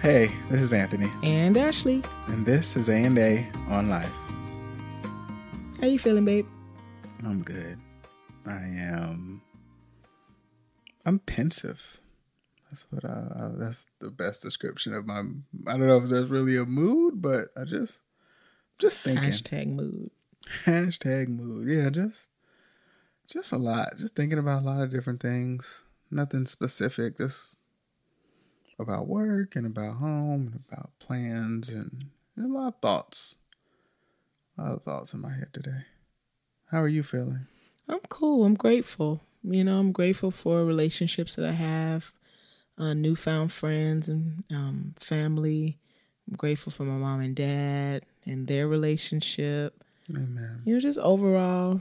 Hey, this is Anthony, And Ashley. and this is A and A on Life. How you feeling, babe? I'm good. I am. I'm pensive. That's what I. I- That's the best description of my. I don't know if that's really a mood, but I just, just thinking. Hashtag mood. Hashtag mood. Yeah, just, just a lot. Just thinking about a lot of different things. Nothing specific. Just about work and about home and about plans and, and a lot of thoughts. A lot of thoughts in my head today. How are you feeling? I'm cool. I'm grateful. You know, I'm grateful for relationships that I have, uh, newfound friends and um, family. I'm grateful for my mom and dad and their relationship. Amen. You know, just overall,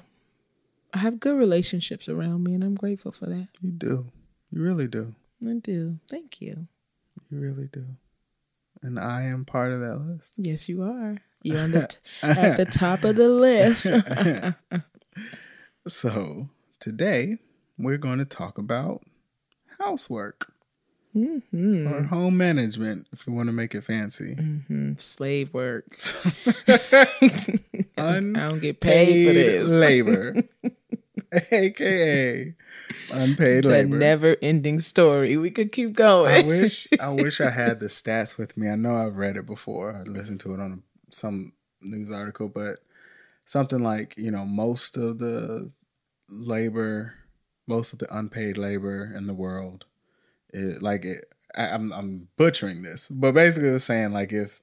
I have good relationships around me, and I'm grateful for that. You do. You really do. I do. Thank you. You really do. And I am part of that list. Yes, you are. You're on the t- at the top of the list. So today we're going to talk about housework hmm or home management, if you want to make it fancy. hmm Slave work. I don't get paid for this. labor, aka unpaid The labor. never ending story. We could keep going. I wish I wish I had the stats with me. I know I've read it before. I listened to it on some news article, but something like you know most of the labor, most of the unpaid labor in the world, like it, I, I'm I'm butchering this, but basically it was saying like if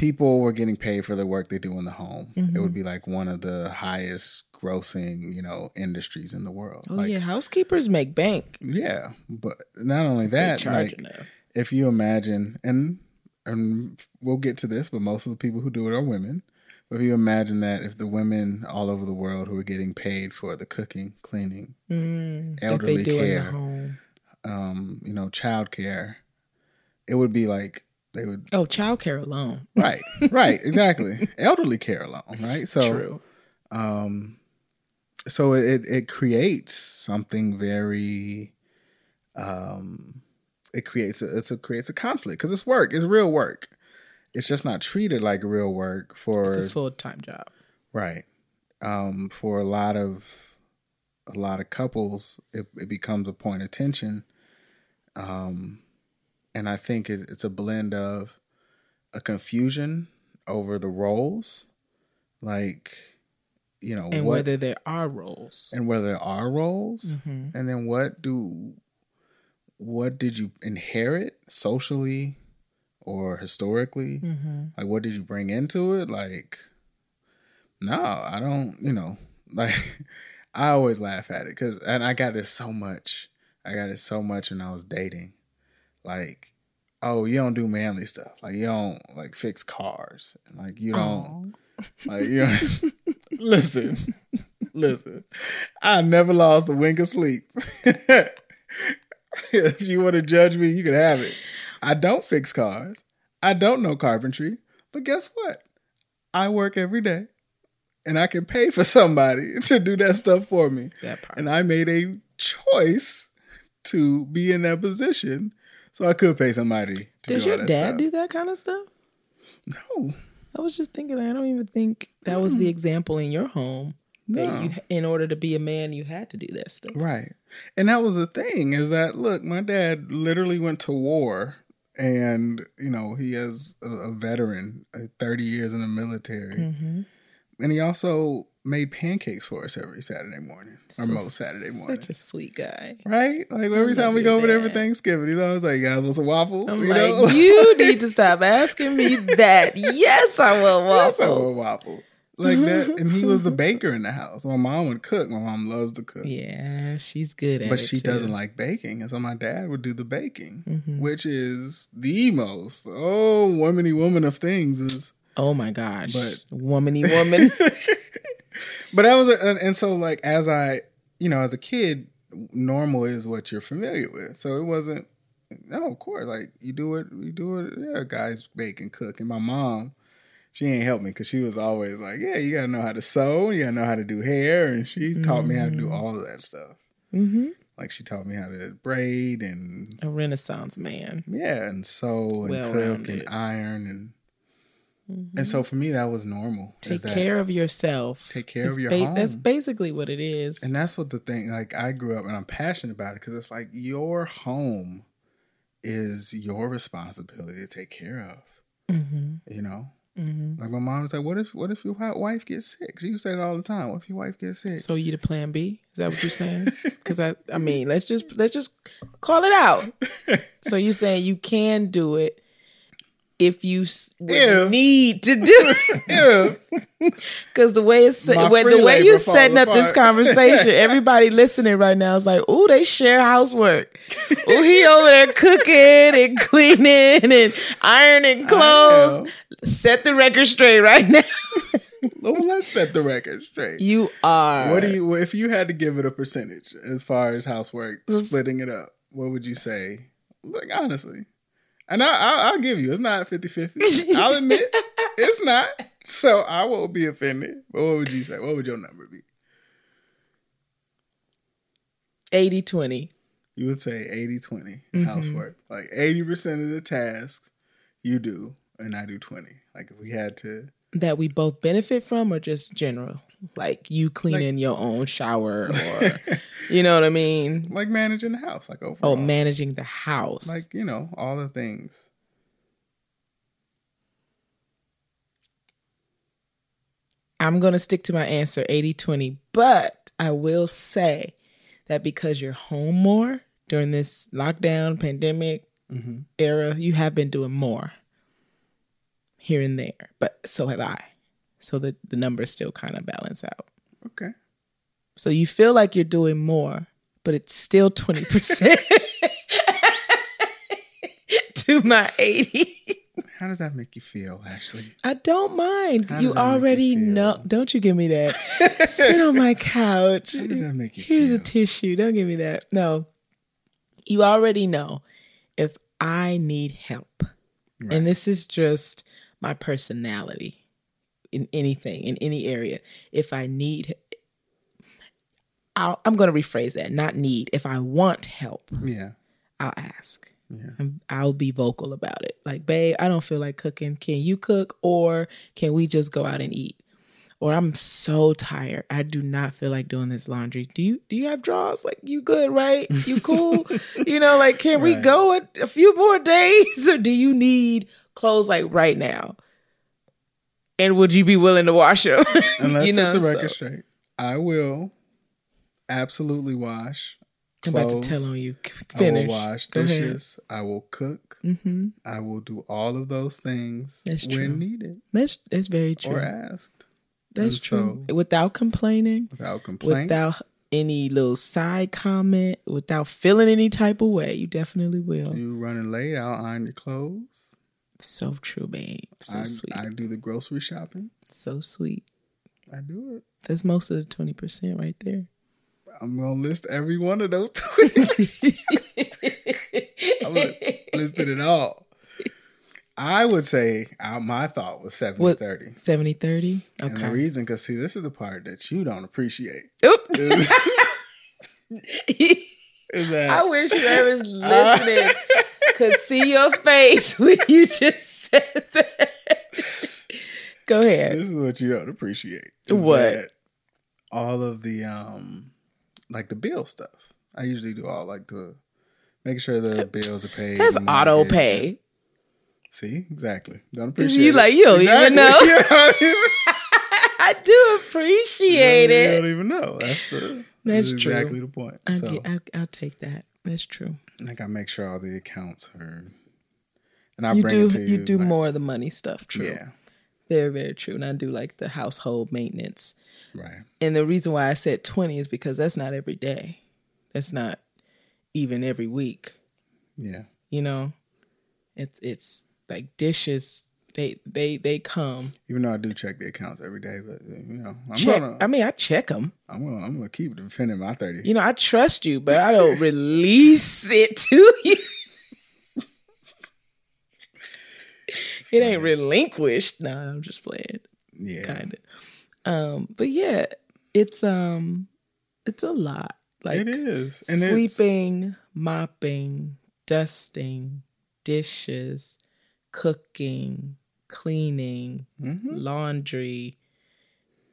people were getting paid for the work they do in the home, it Mm-hmm. would be like one of the highest grossing you know industries in the world. oh like, yeah, housekeepers make bank. yeah, but not only that, like enough. if you imagine and and we'll get to this but most of the people who do it are women but if you imagine that if the women all over the world who are getting paid for the cooking cleaning Mm, elderly like they do in care. um you know childcare it would be like they would Oh, child care alone. right right exactly elderly care alone right so True. um so it it creates something very um it creates a it's a creates a conflict because it's work it's real work it's just not treated like real work for It's a full time job. right um for a lot of a lot of couples it, it becomes a point of tension um and i think it, it's a blend of a confusion over the roles like you know And what whether there are roles. and whether there are roles Mhm. and then what do what did you inherit socially or historically hmm like what did you bring into it like no i don't you know like i always laugh at it because and i got this so much i got it so much when i was dating like oh you don't do manly stuff like you don't like fix cars and like you don't like you know, listen, listen. I never lost a wink of sleep. if you want to judge me, you can have it. I don't fix cars. I don't know carpentry. But guess what? I work every day, and I can pay for somebody to do that stuff for me. That part. And I made a choice to be in that position, so I could pay somebody to Does do all your dad stuff. do that kind of stuff? No, I was just thinking. I don't even think that was the example in your home. no. That you, in order to be a man, you had to do that stuff. Right. And that was the thing is that look, my dad literally went to war and you know, he is a, a veteran, uh, 30 years in the military. Mm-hmm. And he also made pancakes for us every Saturday morning or So- most Saturday morning. Such a sweet guy. right? Like every time we go over there for. Thanksgiving, you know, I was like, you guys want some waffles? I'm you like, know? you need to stop asking me that. Yes, I will Yes, I want waffles. waffles. Like that. And he was the baker in the house. My mom would cook. My mom loves to cook. Yeah, she's good at but she too. Mm-hmm. doesn't like baking, and so my dad would do the baking, which is the most oh womany woman of things is. Oh my gosh, But- womany woman. But that was a, and, and so like as I you know as a kid, normal is what you're familiar with, so it wasn't. No, of course, like you do it, you do it. Yeah, guys bake and cook, and my mom. She ain't helped me because she was always like, "Yeah, you gotta know how to sew, you gotta know how to do hair," and she taught me how to do all of that stuff. hmm Like she taught me how to braid and A renaissance man. yeah, and sew and cook and iron and and so for me that was normal. Take care of yourself. Take care of your That's home. That's basically what it is. And that's what the thing like I grew up and I'm passionate about it because it's like your home is your responsibility to take care of. mm-hmm. You know, Mm-hmm. like my mom was like, "What if what if your wife gets sick?" She used to say it all the time. What if your wife gets sick? So you the plan B? Is that what you're saying? Because I, I mean, let's just let's just call it out. So you're saying you can do it if you If. need to do it? Because the way it's My the way you're setting up this conversation, everybody listening right now is like, oh they share housework. Ooh, he over there cooking and cleaning and ironing clothes. Set the record straight right now. well, let's set the record straight. You are. What do you if you had to give it a percentage as far as housework, mm. splitting it up? What would you say? Like honestly, and I, I, I'll give you, it's not 50-50. I'll admit it's not. So I won't be offended. But what would you say? What would your number be? 80 20. You would say 80-20 Mm-hmm. housework. Like eighty percent of the tasks you do, and I do twenty. Like if we had to, that we both benefit from or just general? Like you cleaning your own shower or you know what i mean? Like managing the house, like oh overall, managing the house. Like you know all the things. i'm gonna stick to my answer 80-20 but i will say that because you're home more during this lockdown pandemic Mm-hmm. era you have been doing more here and there but so have i so the, the numbers still kind of balance out Okay. So you feel like you're doing more, but it's still 20% to my 80. How does that make you feel, Ashley? I don't mind. You make you already know. Don't you give me that. Sit on my couch. How does that make you Here's feel? a tissue. Don't give me that. No. You already know if I need help. And this is just my personality in anything, in any area. If I need, I'll, I'm going to rephrase that not need. If I want help, yeah. I'll ask. Yeah. And I'll be vocal about it. Like, babe, I don't feel like cooking. Can you cook or can we just go out and eat? Or I'm so tired. I do not feel like doing this laundry. Do you do you have drawers? Like you good, right? You cool? you know, like can we go a, a few more days or do you need clothes like right now? And would you be willing to wash them? And let's you set know, the so- record straight. I will absolutely wash. I'm about to tell on you. I Finish. will wash dishes. I will cook. hmm I will do all of those things That's when true. needed That's that's very true. or asked That's And true. so- without complaining, without complaint. without any little side comment, without feeling any type of way, you definitely will. you running late, I'll iron your clothes. So true, babe. So I, sweet. I do the grocery shopping. so sweet. I do it. That's most of the twenty percent right there. I'm gonna list every one of those twenty percent. I'm gonna listed it all. I would say uh, my thought was 70 What- 30. 70 30? And the Okay. reason, because see, this is the part that you don't appreciate. Oop. Is, is that I wish whoever's listening could see your face when you just said that. Go ahead. this is what you don't appreciate. What? All of the um, like the bill stuff. I usually do all like the making sure the bills are paid. That's auto pay. See, exactly. Don't appreciate. You it. like, you don't even know. You I do appreciate you it. don't even know. That's the. That's that's true. exactly the point. I so, get, I, I'll take that. That's true. I like, I make sure all the accounts are, and I You bring do it to you. you do like, more of the money stuff. True. Yeah, Very very true. And I do like the household maintenance. right. And the reason why I said twenty is because that's not every day. That's not even every week. Yeah, You know, it's it's like dishes. They they they come. even though I do check the accounts every day, but you know, I'm check. gonna, I mean, I check them. I'm gonna, I'm gonna keep defending my thirty. You know, I trust you, but I don't release it to you. it ain't relinquished. No, I'm just playing. yeah, kind of. Um, but yeah, it's um, it's a lot. Like it is. And it's- sweeping, mopping, dusting, dishes, cooking, cleaning, Mhm. laundry.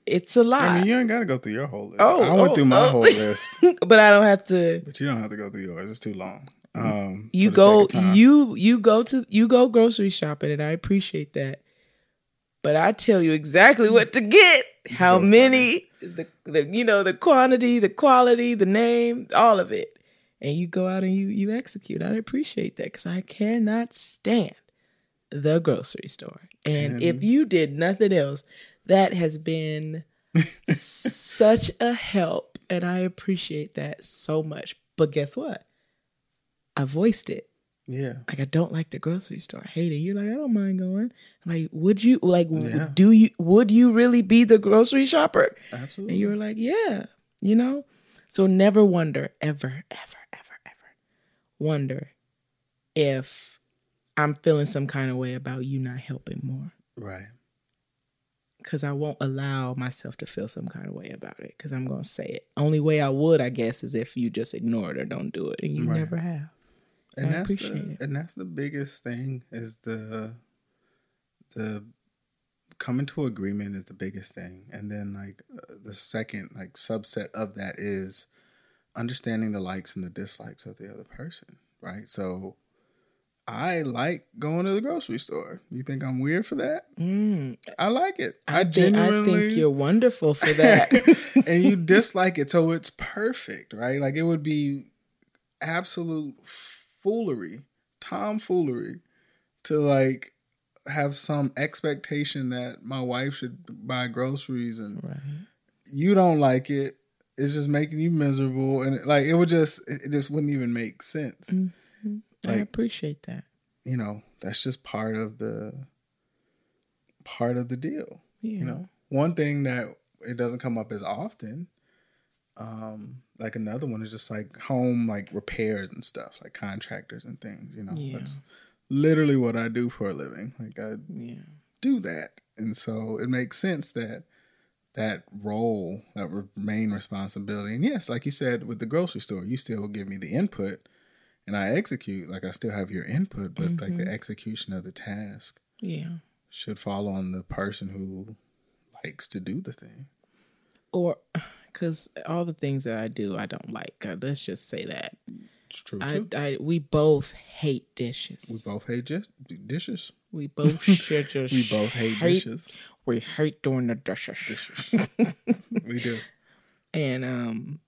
It's a lot. I mean, you ain't got to go through your whole list. Oh, I went oh, through my oh. whole list, but I don't have to but you don't have to go through yours. It's too long. Um, you go sake of time. you you go to you go grocery shopping and I appreciate that. But I tell you exactly what to get. How So many the, the you know the quantity, the quality, the name, all of it. And you go out and you you execute. I appreciate that cuz I cannot stand the grocery store. And And- if you did nothing else, that has been such a help and I appreciate that so much. But guess what? I voiced it. yeah, Like I don't like the grocery store. I hate it. You're like, I don't mind going. I'm like, would you like Yeah. do you would you really be the grocery shopper? absolutely. And you were like, Yeah, you know? So never wonder, ever, ever, ever, ever wonder if I'm feeling some kind of way about you not helping more. right. Cause I won't allow myself to feel some kind of way about it. Cause I'm gonna say it. Only way I would, I guess, is if you just ignore it or don't do it, and you Right. never have. and that's appreciate the, it. and that's the biggest thing is the the coming to agreement is the biggest thing and then like uh, the second like subset of that is understanding the likes and the dislikes of the other person right so i like going to the grocery store. You think i'm weird for that? Mm, i like it. I, I, think, I genuinely think you're wonderful for that. and you dislike it so it's perfect right? Like it would be absolute foolery tomfoolery to like have some expectation that my wife should buy groceries and right. you don't like it. It's just making you miserable and like it would just it just wouldn't even make sense. I Like- appreciate that. you know that's just part of the part of the deal Yeah. you know one thing that it doesn't come up as often um like another one is just like home like repairs and stuff like contractors and things you know Yeah. that's literally what i do for a living like i Yeah. do that and so it makes sense that that role that re- main responsibility and yes like you said with the grocery store you still give me the input and i execute like i still have your input but like Mm-hmm. the execution of the task Yeah. should fall on the person who likes to do the thing Or because all the things that I do, I don't like. Uh, let's just say that. it's true I, I we both hate dishes. we both hate just dishes We both should just we both hate dishes We hate doing the dishes. we do and um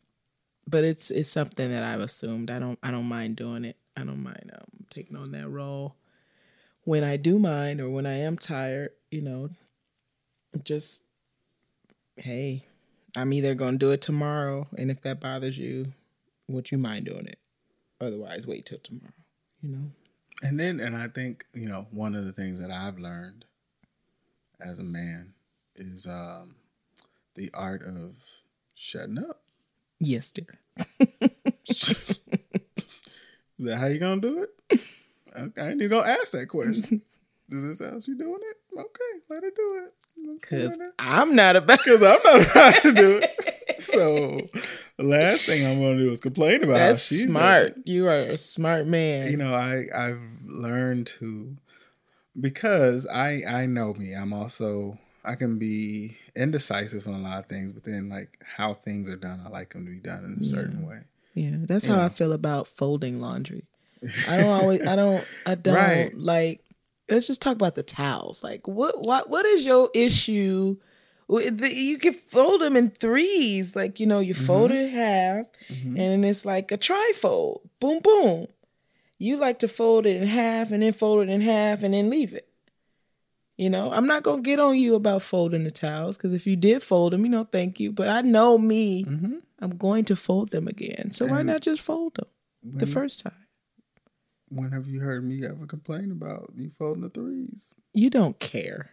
but it's it's something that I've assumed. I don't I don't mind doing it. I don't mind um taking on that role. When I do mind or when I am tired, you know, just hey, I'm either gonna do it tomorrow, and if that bothers you, would you mind doing it? Otherwise, wait till tomorrow. You know. And then, and I think you know, one of the things that I've learned as a man is um, the art of shutting up. Yes, dear. Is that how you gonna do it? Okay, even gonna ask that question. Is this how she doing it? Okay, let her do it. Because I'm not about. Because I'm not trying to do it. So the last thing I'm gonna do is complain about That's how she does it. smart. You are a smart man. you know i i've learned to because i i know me i'm also i can be indecisive on a lot of things but then like how things are done i like them to be done in a certain way Yeah, that's how I feel about folding laundry. I don't always, I don't, I don't Right. like. Let's just talk about the towels. Like, what, what, what is your issue? You can fold them in threes, like you know, you mm-hmm. fold it in half, mm-hmm. and then it's like a trifold. Boom, boom. You like to fold it in half, and then fold it in half, and then leave it. You know, I'm not gonna get on you about folding the towels because if you did fold them, you know, thank you. But I know me, mm-hmm. I'm going to fold them again. So why not just fold them the first time? when have you heard me ever complain about you folding the threes You don't care.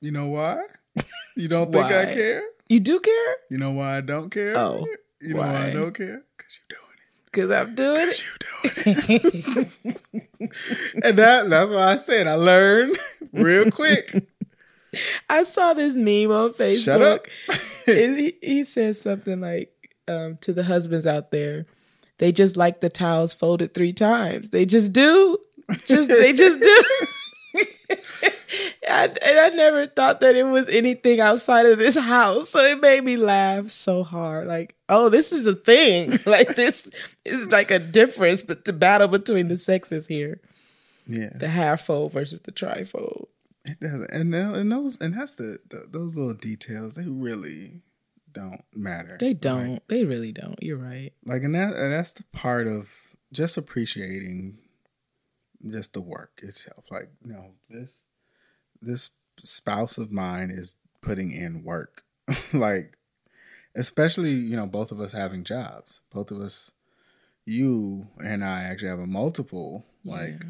you know why you don't think i care You do care you know why i don't care Oh, you know why, why? i don't care because you're doing it because I'm doing it. you doing it and that that's why i said i learned real quick I saw this meme on Facebook. Shut up. he, he said something like, um, to the husbands out there, they just like the towels folded three times. They just do. Just they just do. I, and I never thought that it was anything outside of this house. So it made me laugh so hard. Like, oh, this is a thing. like this is like a difference, but the battle between the sexes here. Yeah, The half fold versus the trifold. it does, and and those and that's the, the those little details. They really don't matter. They don't. They really don't. You're right. like and that and that's the part of just appreciating just the work itself like no this this spouse of mine is putting in work like especially you know both of us having jobs both of us you and i actually have a multiple like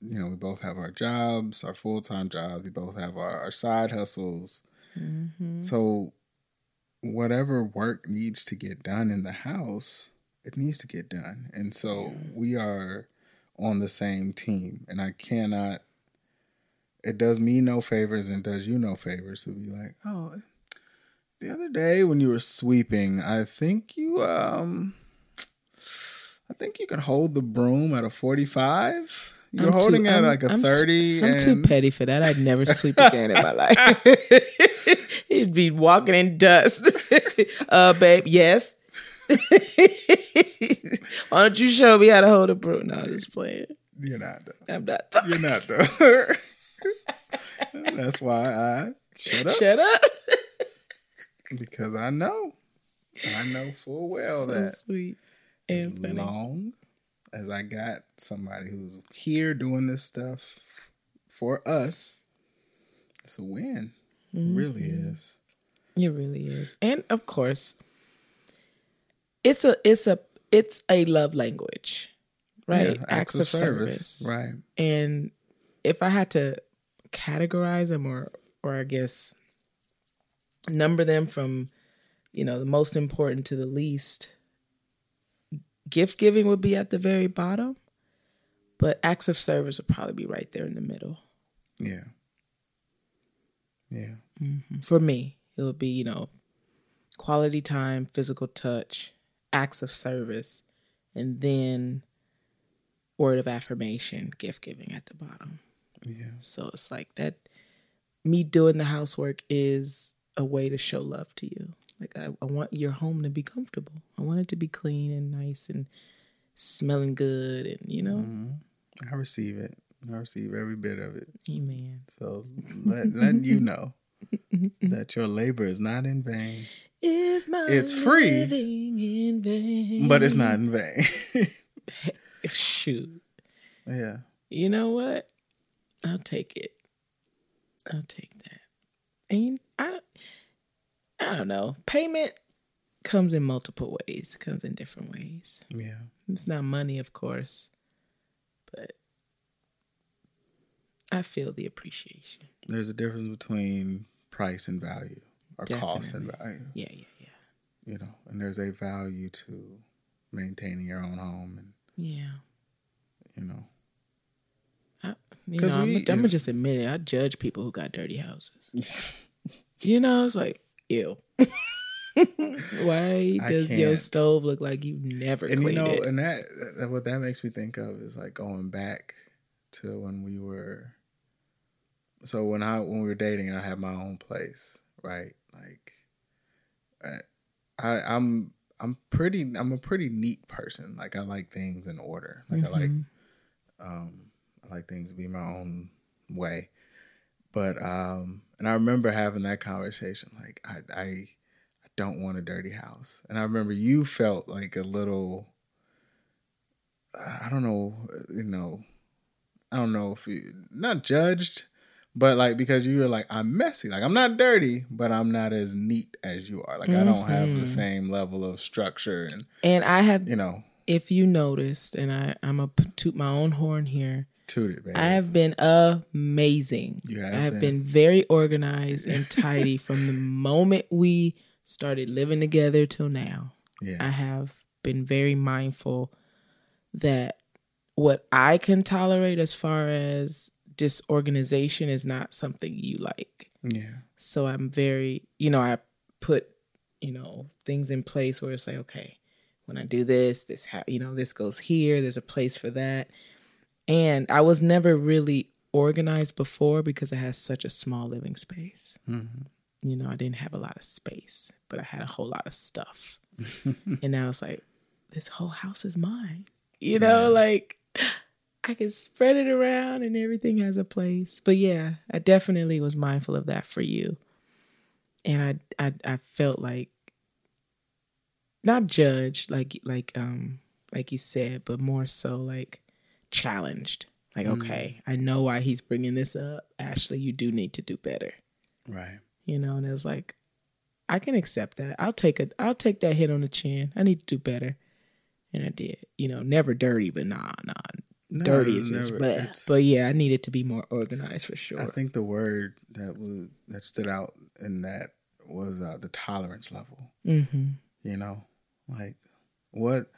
you know we both have our jobs our full-time jobs we both have our, our side hustles Mm-hmm. so whatever work needs to get done in the house, it needs to get done. And so we are on the same team. And I cannot it does me no favors and does you no favors to be like, oh the other day when you were sweeping, I think you um I think you can hold the broom at a forty five. You're I'm too- holding it at I'm- like a I'm t- thirty. I'm too petty for that. I'd never sweep again in my life. He'd be walking in dust. uh, babe, yes. Why don't you show me how to hold a broom? No, I'm just playing. you're not though. I'm not. You're not though. That's why I shut up Shut up. because I know, I know full well so that sweet as funny. long as I got somebody who's here doing this stuff for us, it's a win. It really Mm-hmm. is. It really is. And of course, it's a it's a it's a love language. Right? Yeah, acts of service. Right. And if I had to categorize them or or I guess number them from, you know, the most important to the least, gift giving would be at the very bottom, but acts of service would probably be right there in the middle. Yeah. Yeah. Mm-hmm. For me, it would be, you know, quality time, physical touch, acts of service, and then word of affirmation, gift giving at the bottom. Yeah. So it's like that me doing the housework is a way to show love to you. Like I, I want your home to be comfortable. I want it to be clean and nice and smelling good and you know, mm-hmm. I receive it. I receive every bit of it. amen. So let letting you know that your labor is not in vain, Is my It's free, in vain? but it's not in vain. Shoot. yeah. You know what? I'll take it. I'll take that. And I I don't know. Payment comes in multiple ways. Comes in different ways. Yeah. It's not money, of course, but I feel the appreciation. There's a difference between price and value, or cost and Definitely. value. Yeah, yeah, yeah. You know, and there's a value to maintaining your own home, and Yeah. you know, I, you know, I'm, we- I'm gonna just admit it. I judge people who got dirty houses. you know, it's like, ew. Why I does your stove look like you never and you cleaned know, it? and that, that what that makes me think of is like going back to when we were. So when I when we were dating, and I had my own place, right? Like, I I'm I'm pretty I'm a pretty neat person. Like I like things in order. Like I like um I like things to be my own way. But um and I remember having that conversation like I I I don't want a dirty house. And I remember you felt like a little I don't know, you know, I don't know if you not judged, but like because you were like I'm messy. Like I'm not dirty, but I'm not as neat as you are. Like I don't have the same level of structure and And I have, you know, if you noticed, and I, I'm a toot my own horn here. Toot it, baby. I have been amazing. You have I have been. been. very organized and tidy from the moment we started living together till now. yeah. I have been very mindful that what I can tolerate as far as disorganization is not something you like. yeah. So I'm very, you know, I put you know, things in place where it's like, okay, when I do this, this ha- you know, this goes here, there's a place for that. And I was never really organized before because I had such a small living space. Mm-hmm. You know, I didn't have a lot of space, but I had a whole lot of stuff. and now it's like, this whole house is mine. You know, Yeah. like I can spread it around and everything has a place. But yeah, I definitely was mindful of that for you. And I I, I felt like not judged like like um like you said, but more so like challenged. Like, Mm. okay, I know why he's bringing this up. Ashley, you do need to do better. Right. You know, and it was like, I can accept that. I'll take a, I'll take that hit on the chin. I need to do better, and I did. You know, never dirty, but nah, nah, No, dirty is just, but it's- but yeah, I needed to be more organized for sure. I think the word that was that stood out in that was uh, the tolerance level. mm-hmm. You know, like what,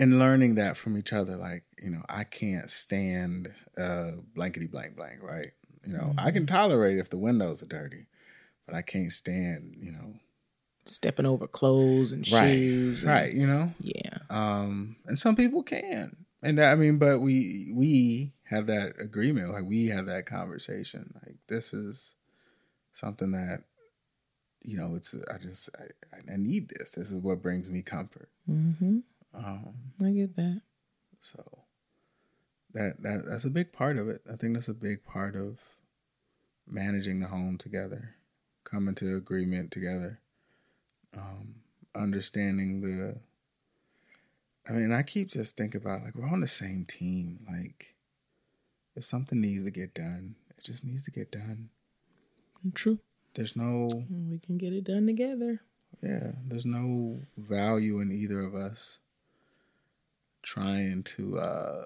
and learning that from each other. Like you know, I can't stand uh, blankety blank blank. Right. You know, I can tolerate if the windows are dirty, but I can't stand. You know, Stepping over clothes and right, shoes, and- right. You know, Yeah, um, and some people can, and I mean, but we we have that agreement, like we have that conversation, like this is something that you know, it's I just I, I need this. This is what brings me comfort. mm-hmm. Um, I get that. so that that that's a big part of it. I think that's a big part of managing the home together, coming to agreement together, um, understanding the. I mean, I keep just thinking about like we're on the same team. Like, if something needs to get done, it just needs to get done. True. There's no, We can get it done together. yeah, there's no value in either of us trying to uh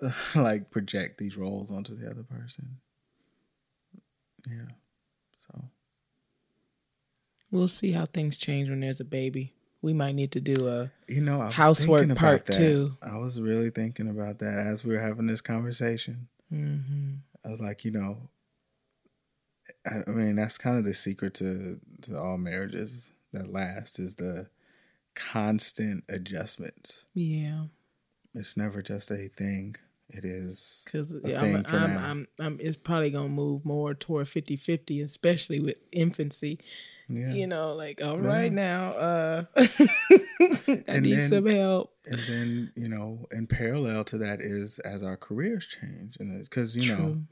like project these roles onto the other person. Yeah. So We'll see how things change when there's a baby. We might need to do a you know, Housework part two. I was really thinking about that as we were having this conversation. mm-hmm. I was like, you know, I, I mean, that's kind of the secret to to all marriages that last is the constant adjustments. yeah. It's never just a thing. It is Because yeah, I'm, I'm. I'm, I'm, it's probably going to move more toward 50 50, especially with infancy. yeah. You know, like, all Yeah. right now, uh, I And need then- some help. and then you know, in parallel to that is as our careers change, and because you know, True.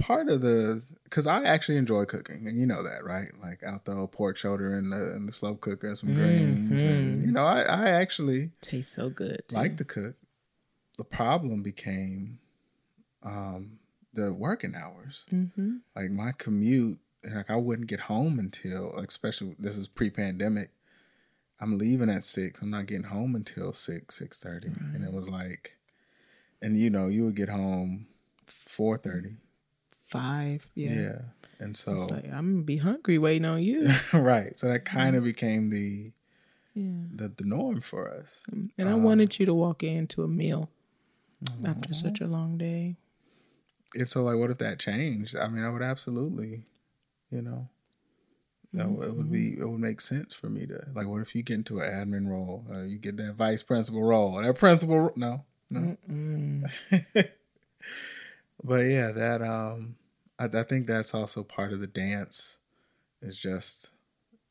Part of the because I actually enjoy cooking, and you know that, right? Like out the old pork shoulder and the and the slow cooker and some greens, and Mhm. you know, I I actually Tastes so good. too. like to cook. The problem became um the working hours. mm-hmm. Like my commute, and like I wouldn't get home until like especially this is pre-pandemic. I'm leaving at six. I'm not getting home until six six thirty, and it was like, and you know you would get home four thirty. Five. Yeah. Yeah. and so like, I'm to be hungry waiting on you. right, so that kind of became the, yeah. the the norm for us. And I Uh, wanted you to walk into a meal after such a long day. And so like, what if that changed? I mean, I would absolutely, you know. That would- it would be it would make sense for me to like. What if you get into an admin role, or you get that vice principal role, or that principal? No, no. But yeah, that um, I, I think that's also part of the dance. Is just,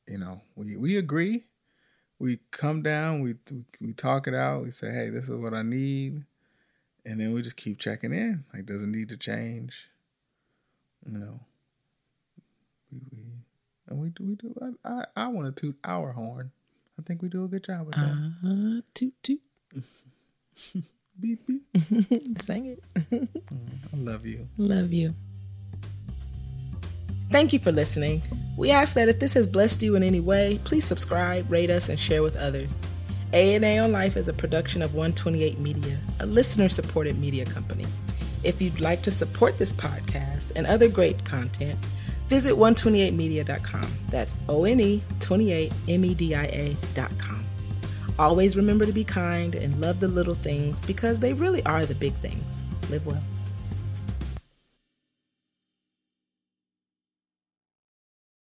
you know, we we agree, we come down, we we talk it out, we say, hey, this is what I need, and then we just keep checking in. Like, does not need to change? You know, we we and we do we do. I I, I want to toot our horn. I think we do a good job with that. Uh, toot toot. beep beep. Sing it. I love you. Love you. Thank you for listening. We ask that if this has blessed you in any way, please subscribe, rate us, and share with others. A&A on Life is a production of 128 Media, a listener-supported media company. If you'd like to support this podcast and other great content, visit 128media.com. That's O-N-E 28 M-E-D-I-A.com. Always remember to be kind and love the little things because they really are the big things. Live well.